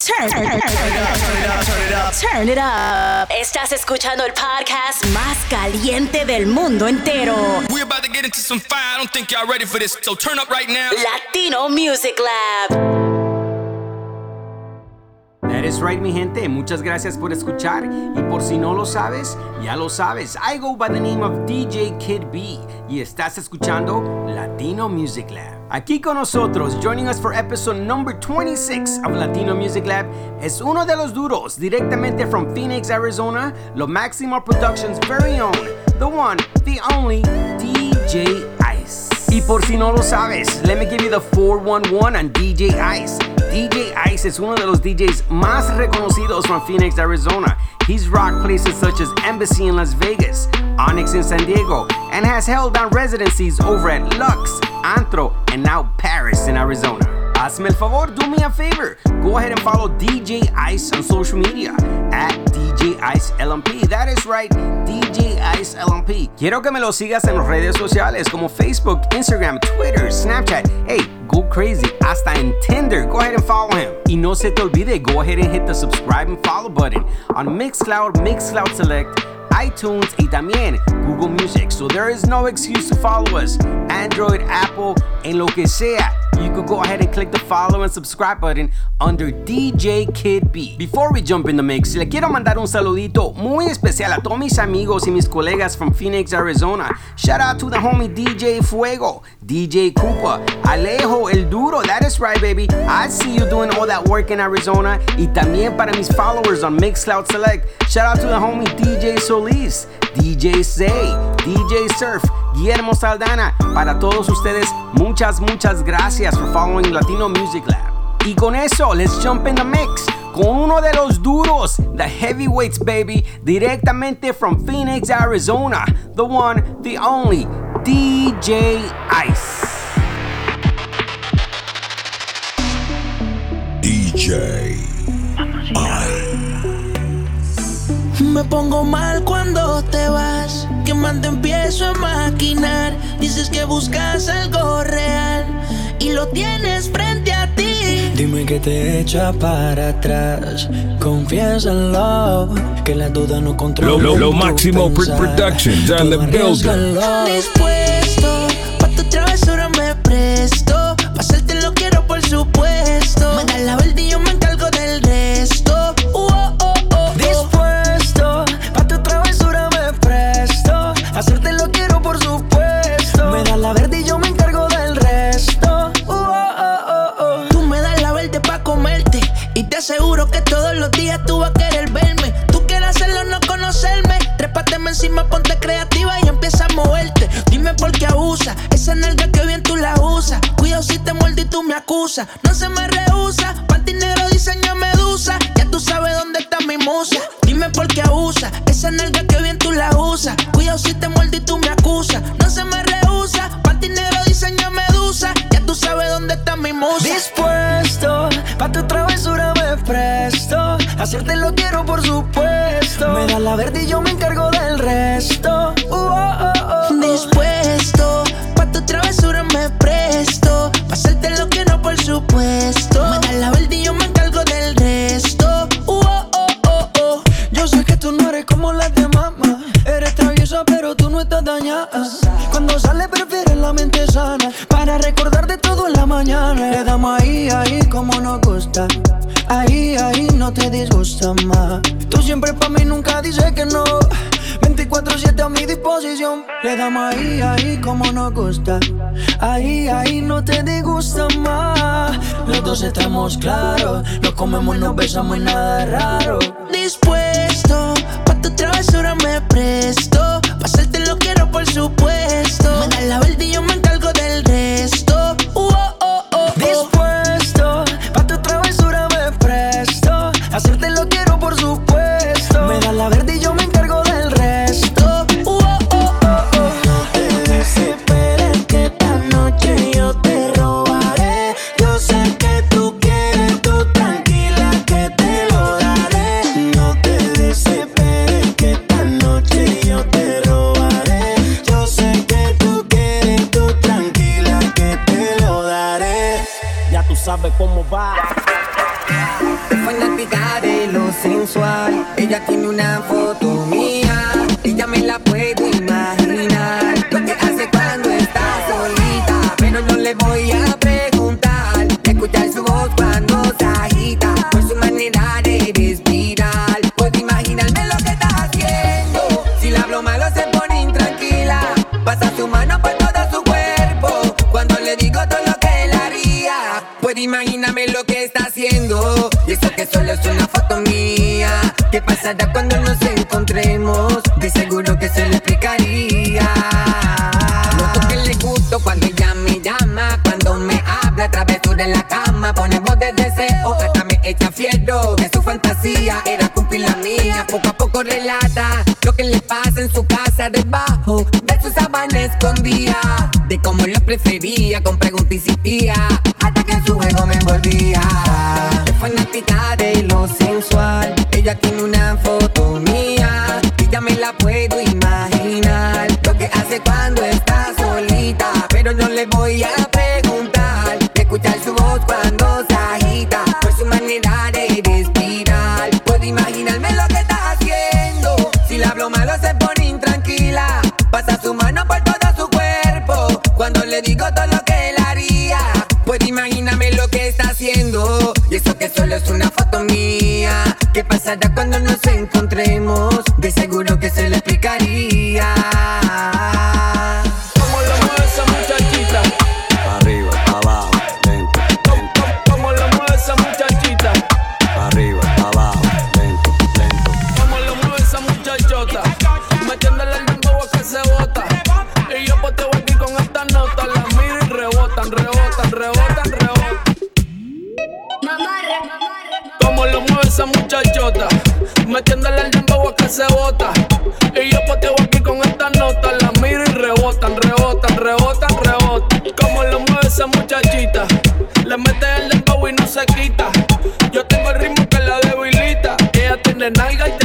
Turn, turn, turn, it up, turn it up, turn it up. Estás escuchando el podcast más caliente del mundo entero. We're about to get into some fire. I don't think y'all ready for this. So turn up right now. Latino Music Lab. That is right, mi gente. Muchas gracias por escuchar. Y por si no lo sabes, ya lo sabes. I go by the name of DJ Kid B. Y estás escuchando Latino Music Lab. Aquí con nosotros, joining us for episode number 26 of Latino Music Lab, es uno de los duros, directamente from Phoenix, Arizona, Lo Maximo Productions' very own, the one, the only, DJ Ice. Y por si no lo sabes, let me give you the 411 on DJ Ice. DJ Ice es uno de los DJs más reconocidos from Phoenix, Arizona. He's rocked places such as Embassy in Las Vegas, Onyx in San Diego, and has held down residencies over at Lux, Antro, and now Paris in Arizona. Hazme el favor, do me a favor. Go ahead and follow DJ Ice on social media at DJ Ice LMP. That is right, DJ Ice LMP. Quiero que me lo sigas en redes sociales como Facebook, Instagram, Twitter, Snapchat. Hey, go crazy. Hasta en Tinder. Go ahead and follow him. Y no se te olvide, go ahead and hit the subscribe and follow button on Mixcloud, Mixcloud Select, iTunes y también Google Music. So there is no excuse to follow us. Android, Apple, en lo que sea. You could go ahead and click the follow and subscribe button under DJ Kid B. Before we jump in the mix, le quiero mandar un saludito muy especial a todos mis amigos y mis colegas from Phoenix, Arizona. Shout out to the homie DJ Fuego, DJ Koopa, Alejo El Duro. That is right, baby. I see you doing all that work in Arizona. Y también para mis followers on Mixcloud Select. Shout out to the homie DJ Solis, DJ Zay, DJ Surf, Guillermo Saldana. Para todos ustedes, muchas, muchas gracias for following Latino Music Lab. Y con eso, let's jump in the mix con uno de los duros, the heavyweights, baby, directamente from Phoenix, Arizona, the one, the only, DJ Ice. DJ Me pongo mal cuando te vas, que más te empiezo a maquinar. Dices que buscas algo real y lo tienes frente a ti. Dime que te echa para atrás. Confiésalo, que la duda no controla. Lo, lo, lo máximo pensar. Productions on the Tú building. arriésgalo. No se me Estamos claros. Nos comemos, nos besamos y nada raro. pasará cuando nos encontremos. De seguro que se lo explicaría. Noto que le gusto cuando ella me llama, cuando me habla, travesura en la cama, pone voz de deseo, hasta me echa fiero. De su fantasía era cumplir la mía. Poco a poco relata lo que le pasa en su casa debajo de su sabana escondía. De cómo lo prefería con preguntas y tía, hasta que su juego me envolvía. De fanática de lo sensual ella tiene una foto. ¿Qué pasará cuando nos encontremos? De seguro que se lo explicaría esa muchachita. Le mete el dembow y no se quita. Yo tengo el ritmo que la debilita. Ella tiene nalga y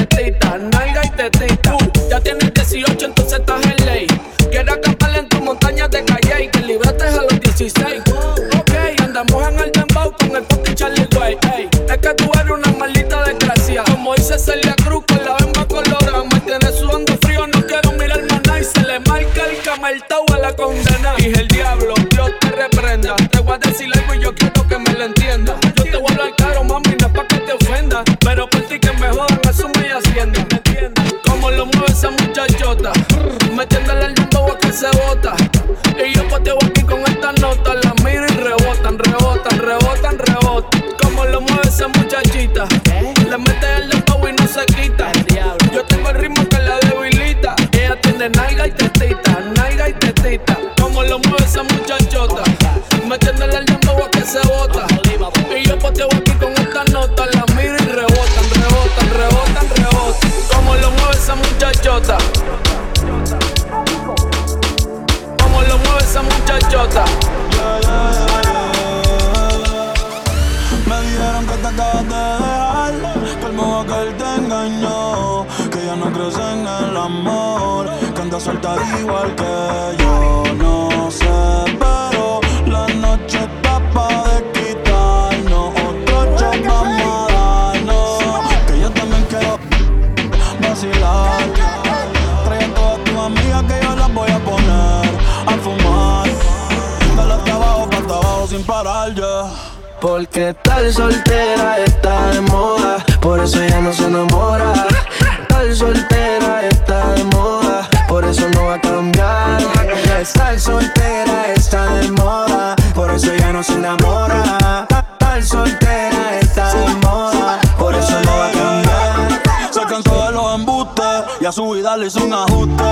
sube y dale un ajuste.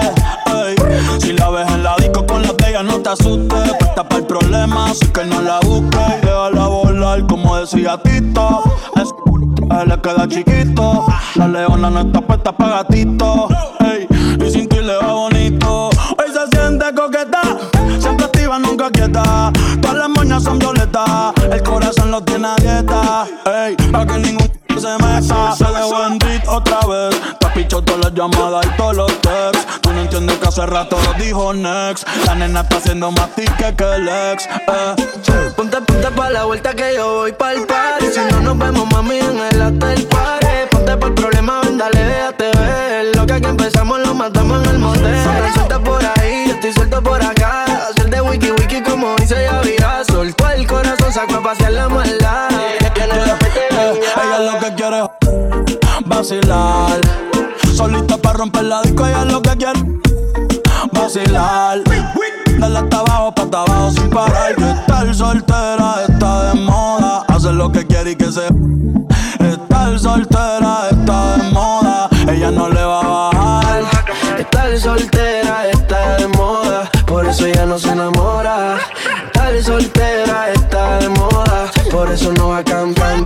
Ey. Si la ves en la disco con la bella, no te asustes. Puesta para el problema, así que no la busques. Y déjala volar, como decía Tito. Es le queda chiquito. La leona no está puesta para gatito. Ey. Y sin ti le va bonito. Hoy se siente coqueta, siempre activa, nunca quieta. Todas las moñas son violetas, el corazón lo tiene a dieta. Ey, las llamadas y todos los texts. Tú no entiendes que hace rato lo dijo next. La nena está haciendo más tique que el eh. Ponte, ponte pa' la vuelta que yo voy pa el party. Si no nos vemos, mami, en el hotel party. Ponte pa' el problema, ven, dale, déjate ver. Lo que aquí empezamos lo matamos en el motel. Suelta, suelta por ahí, yo estoy suelto por acá. Hacer de wiki wiki como dice Yavira. Soltó el corazón, sacó a pasear la maldad. Eh, ella, eh, ella, lo que quiere vacilar Solita para romper la disco, ella es lo que quiere. Vacilar. Dale hasta abajo, pa' hasta abajo sin parar. Que estar soltera está de moda. Hacer lo que quiere y que se. Estar soltera está de moda. Ella no le va a bajar. Estar soltera está de moda. Por eso ella no se enamora. Estar soltera está de moda. Por eso no va a cambiar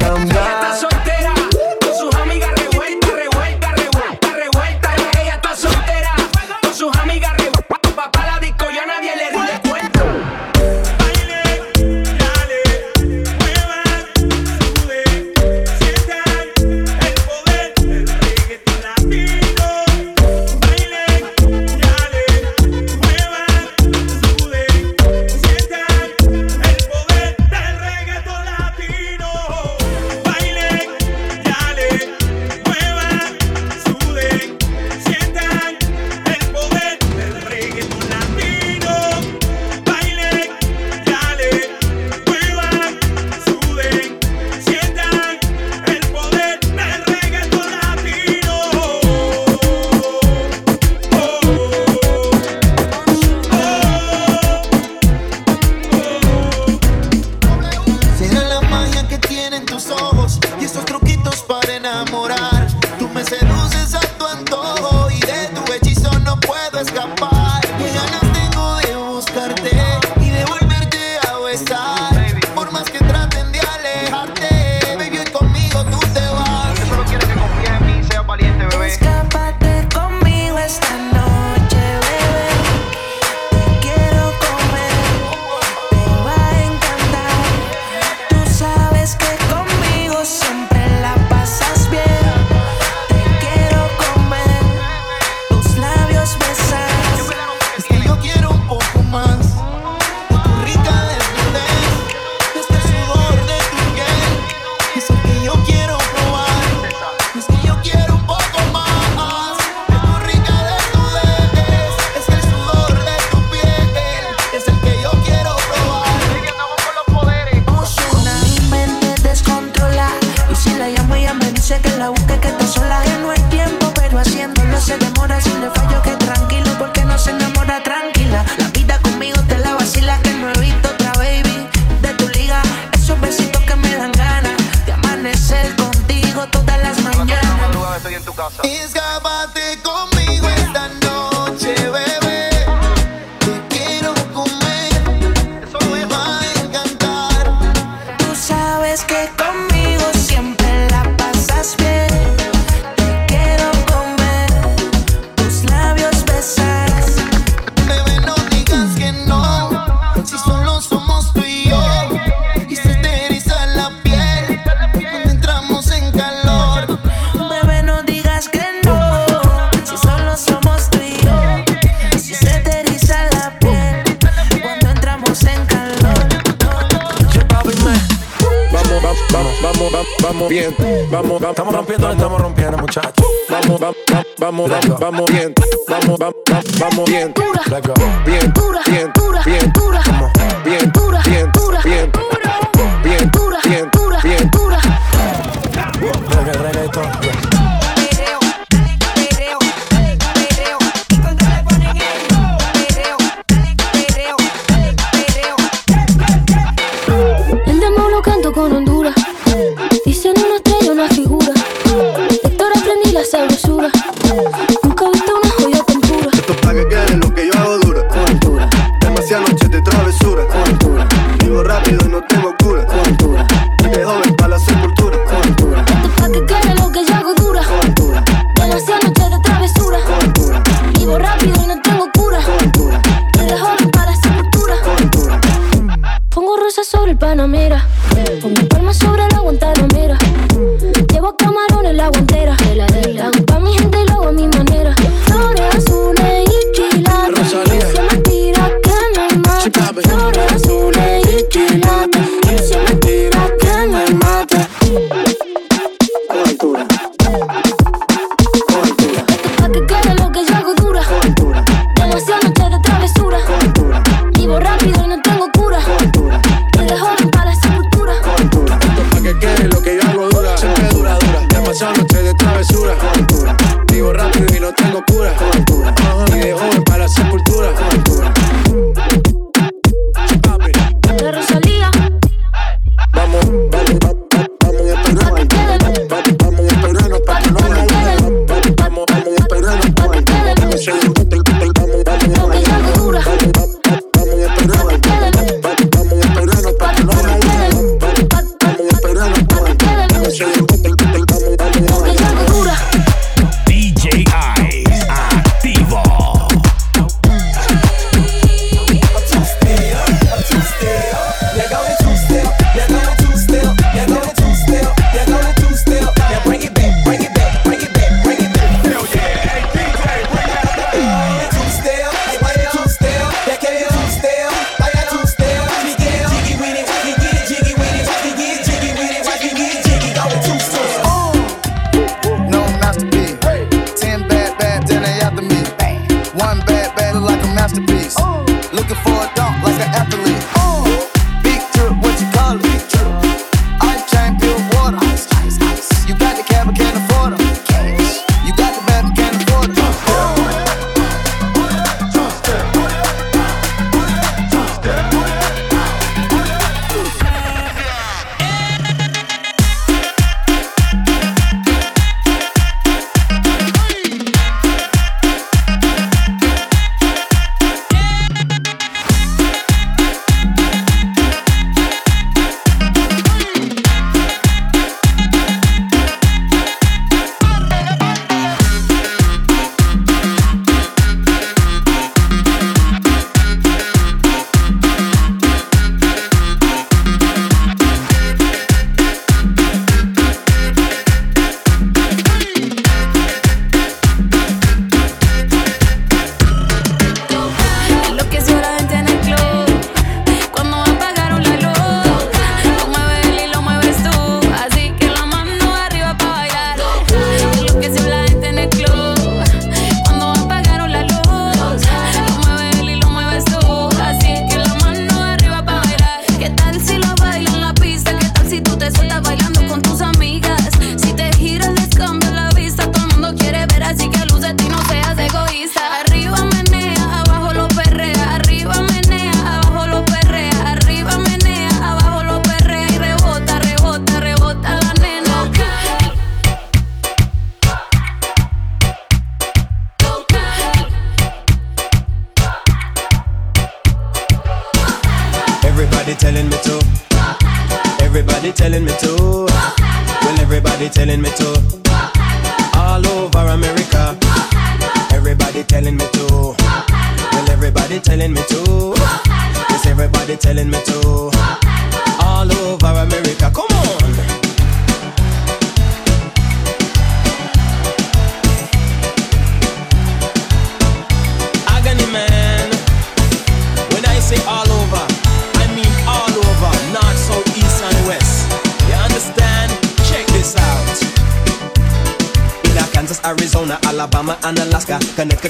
All over America.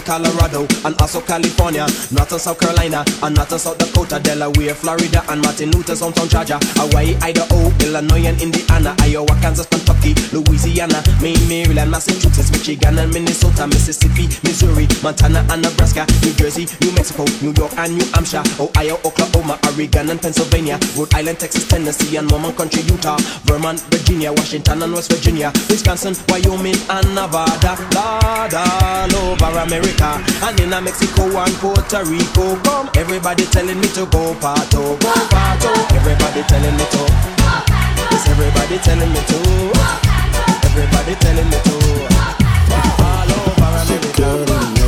Colorado, and also California, North and South Carolina, and North and South Dakota, Delaware, Florida, and Martin Luther, Hometown, Georgia, Hawaii, Idaho, Illinois, and Indiana, Iowa, Kansas, Kentucky, Louisiana, Maine, Maryland, Massachusetts, Michigan, and Minnesota, Mississippi, Missouri, Montana, and Nebraska, New Jersey, New Mexico, New York, and New Hampshire, Ohio, Oklahoma, Oregon, and Pennsylvania, Rhode Island, Texas, Tennessee, and Mormon Country, Utah, Vermont, Virginia, Washington, and West Virginia, Wisconsin, Wyoming, and Nevada, Lord, all over America, and in Mexico and Puerto Rico. Come, everybody telling me to go parto, go parto. Everybody telling me to. Yes, everybody telling me to. Everybody telling me to. All over America.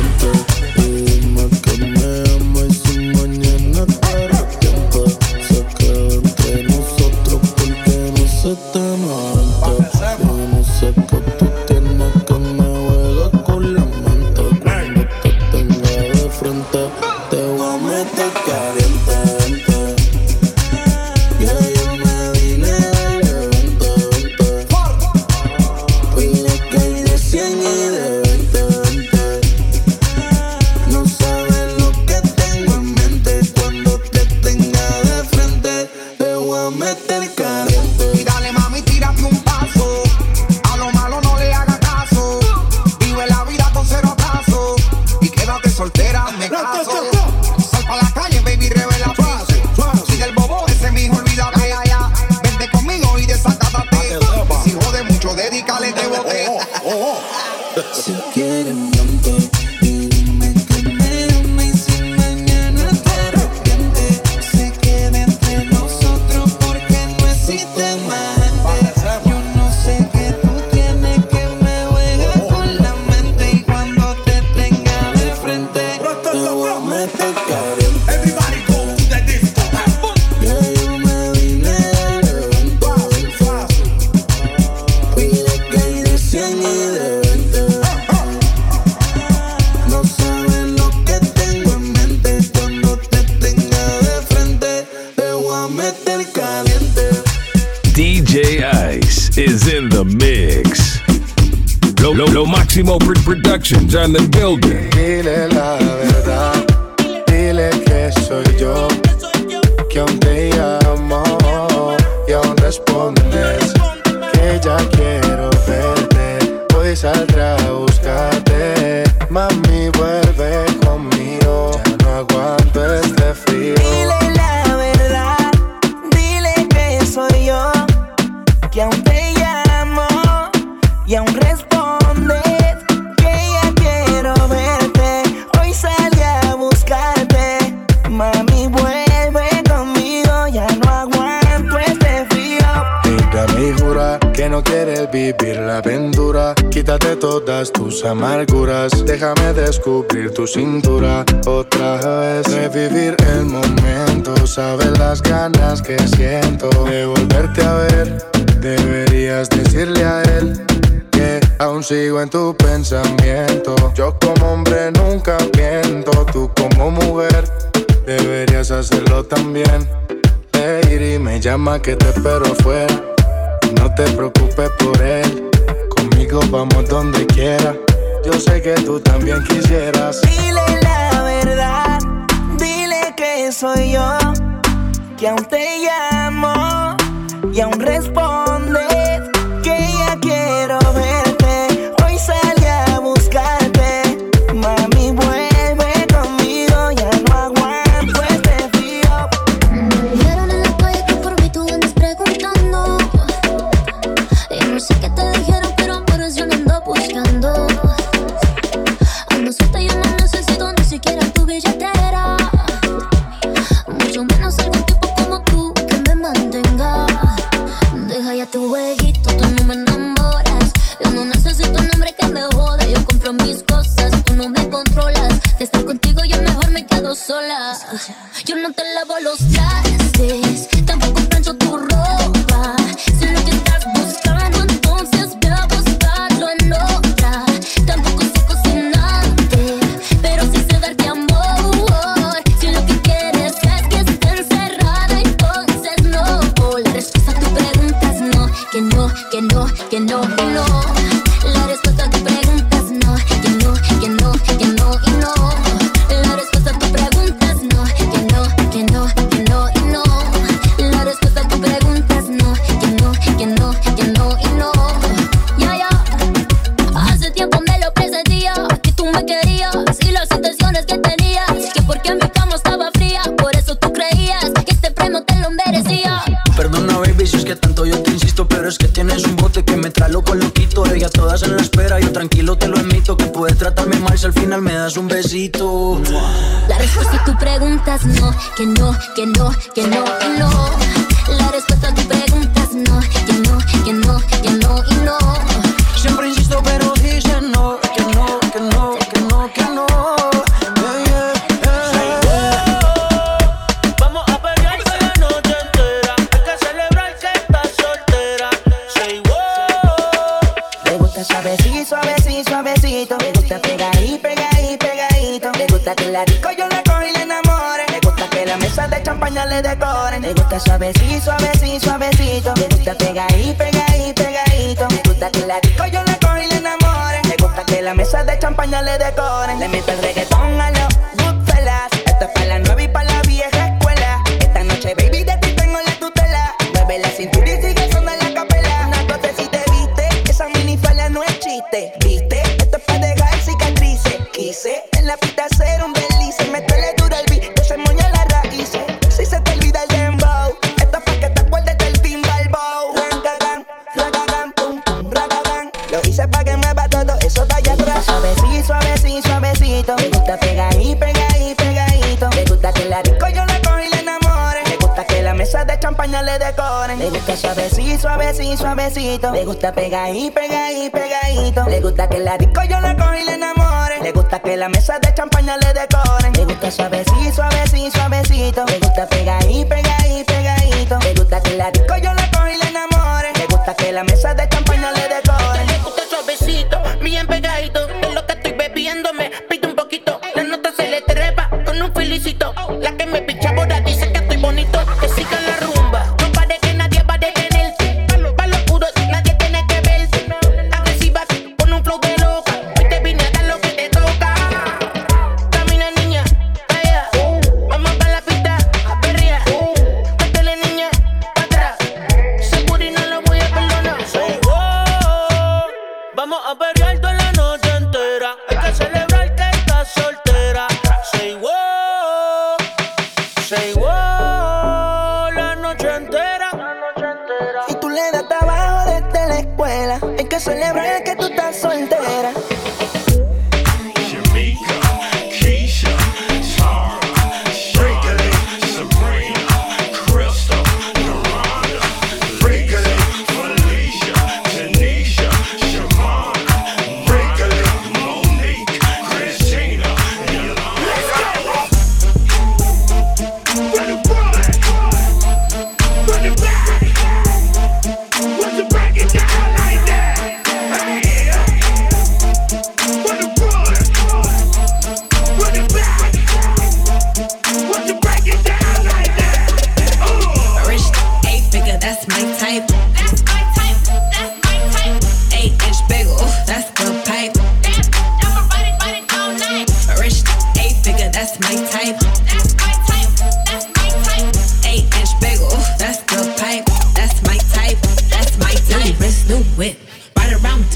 getting Productions on the building. cintura otra vez. Revivir el momento, sabes las ganas que siento de volverte a ver. Deberías decirle a él que aún sigo en tu pensamiento. Yo como hombre nunca miento, tú como mujer deberías hacerlo también. Lady me llama que te espero fuera. No te preocupes por él, conmigo vamos donde quiera yo sé que tú también quisieras. Dile la verdad, dile que soy yo, que aún te llamo y aún respondo sola. Yo no te lavo los platos. La respuesta a tu preguntas no, que no, que no, que no, que no. pegadito. Le gusta pegar y pegar y pegadito. Le gusta que la disco yo la cojo y le enamore. Le gusta que la mesa de champaña le decoren. Le gusta suavecito, suavecito, suavecito. Le gusta pegar y pegar y pegadito. Le gusta que la disco yo la cojo y le enamore. Le gusta que la mesa de champaña le decoren. Le gusta suavecito, bien pegadito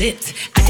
it. I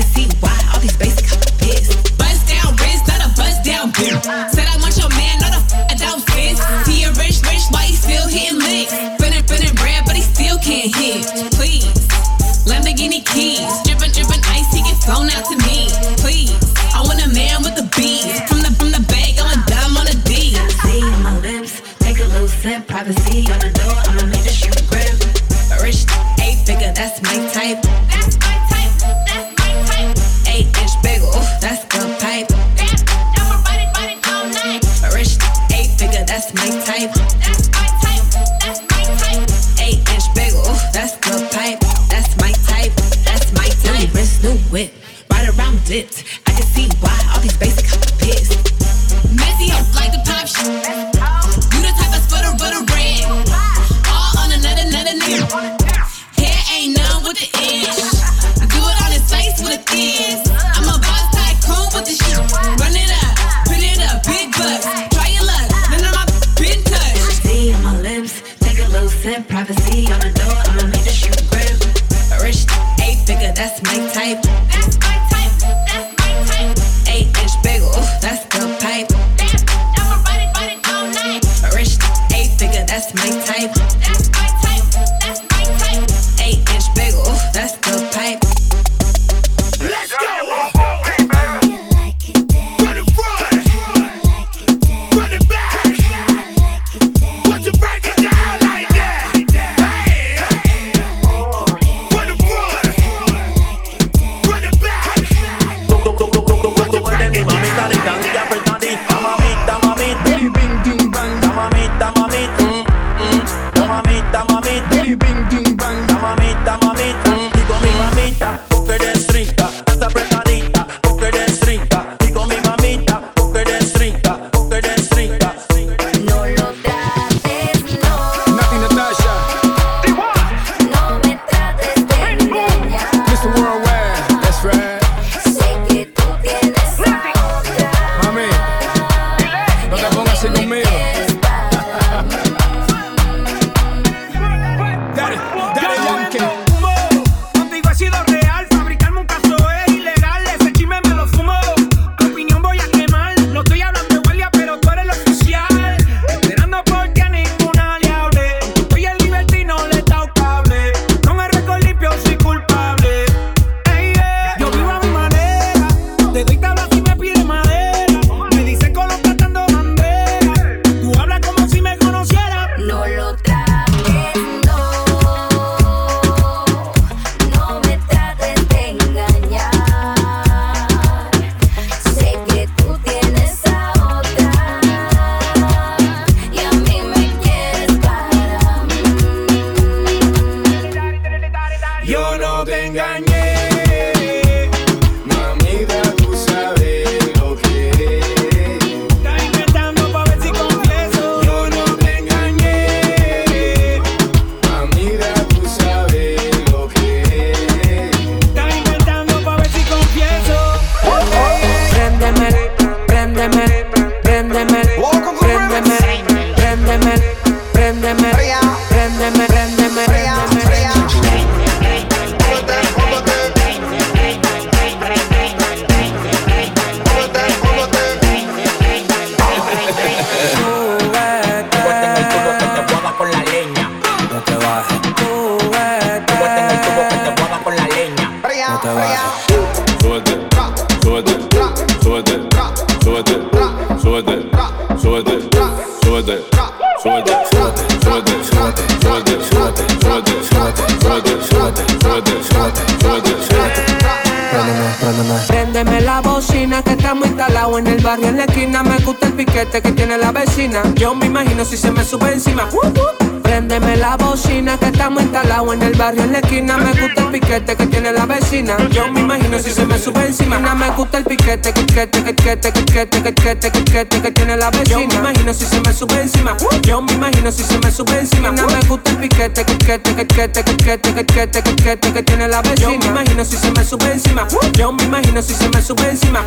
piquete que tiene la vecina. Yo me imagino si se me sube encima. No me gusta el piquete, piquete, piquete, piquete, piquete, piquete que tiene la vecina. Yo me imagino si se me sube encima. Yo me imagino si se me sube encima. No me gusta el piquete, que piquete, piquete, piquete, piquete, piquete que tiene la vecina. Yo me imagino si se me sube encima. Yo me imagino si se me sube encima.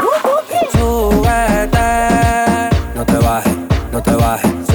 Súbete, no te bajes, no te bajes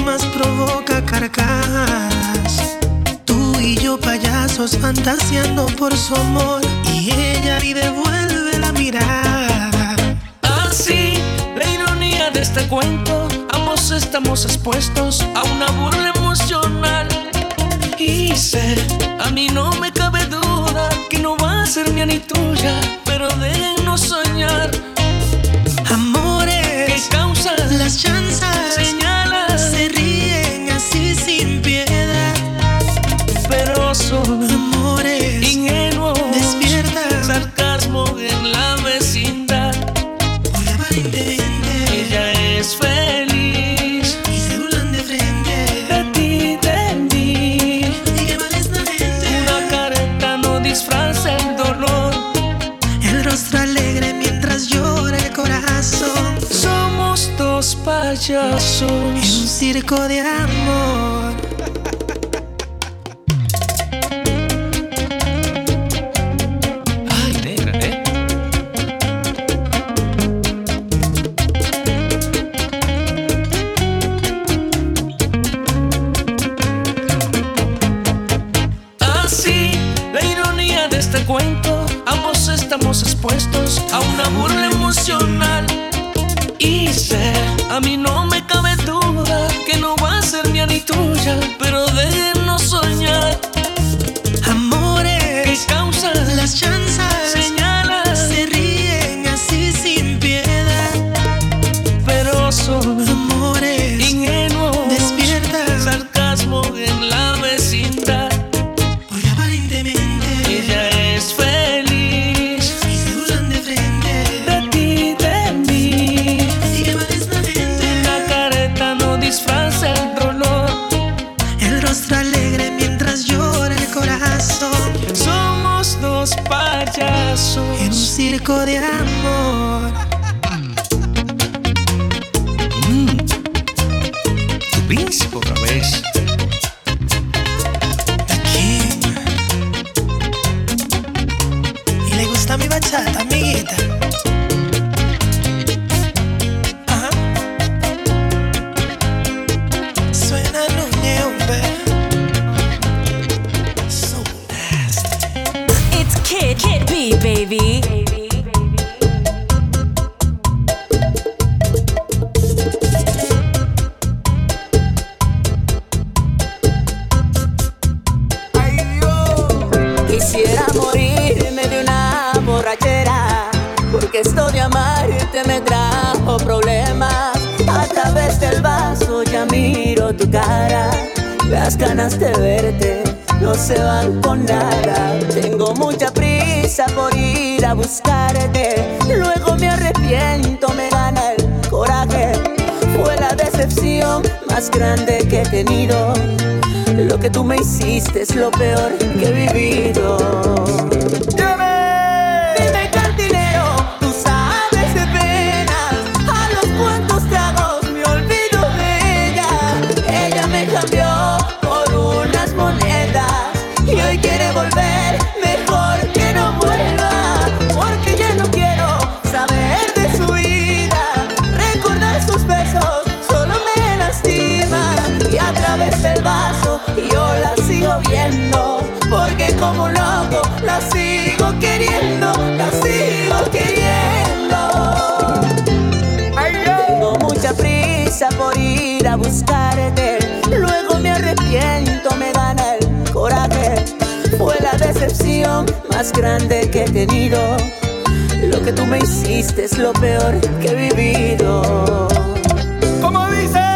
lágrimas provoca carcajadas. Tú y yo payasos fantaseando por su amor y ella y devuelve la mirada. Ah, Así, la ironía de este cuento, ambos estamos expuestos a una burla emocional. Y sé, a mí no me cabe duda que no va a ser mía ni tuya, pero déjenos soñar. Amores, que causan las chanzas. maravillosos. En un circo de amor. ancora. como loco, la sigo queriendo, la sigo queriendo. Tengo mucha prisa por ir a buscarte, luego me arrepiento, me gana el coraje. Fue la decepción más grande que he tenido. Lo que tú me hiciste es lo peor que he vivido. Como dice.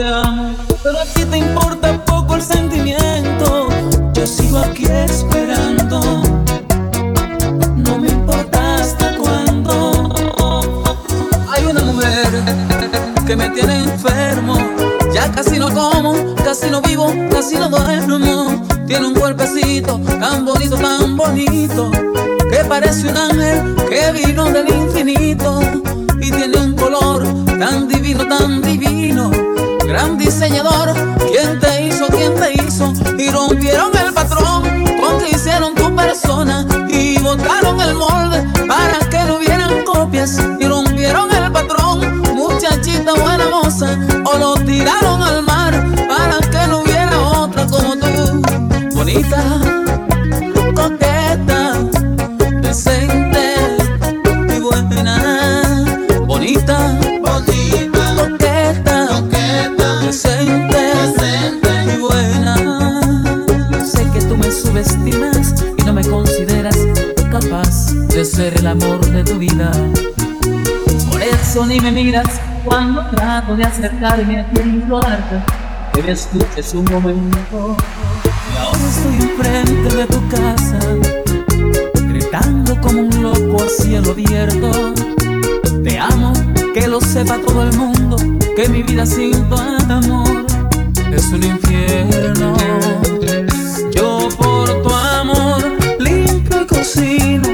te amo, ni me miras cuando trato de acercarme a ti implorarte que me escuches un momento. Y ahora estoy enfrente de tu casa, gritando como un loco a cielo abierto. Te amo, que lo sepa todo el mundo, que mi vida sin tu amor es un infierno. Yo por tu amor limpio y cocino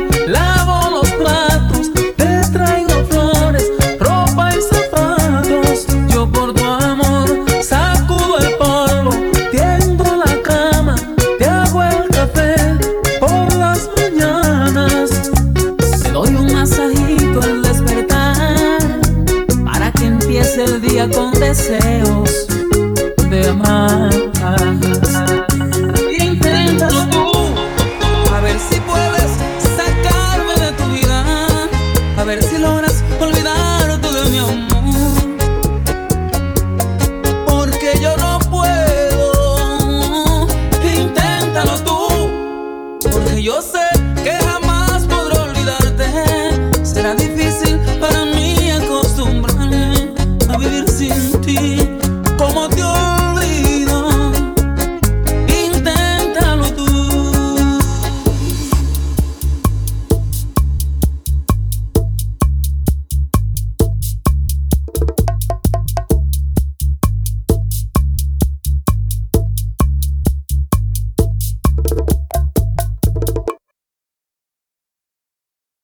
deseos de amar.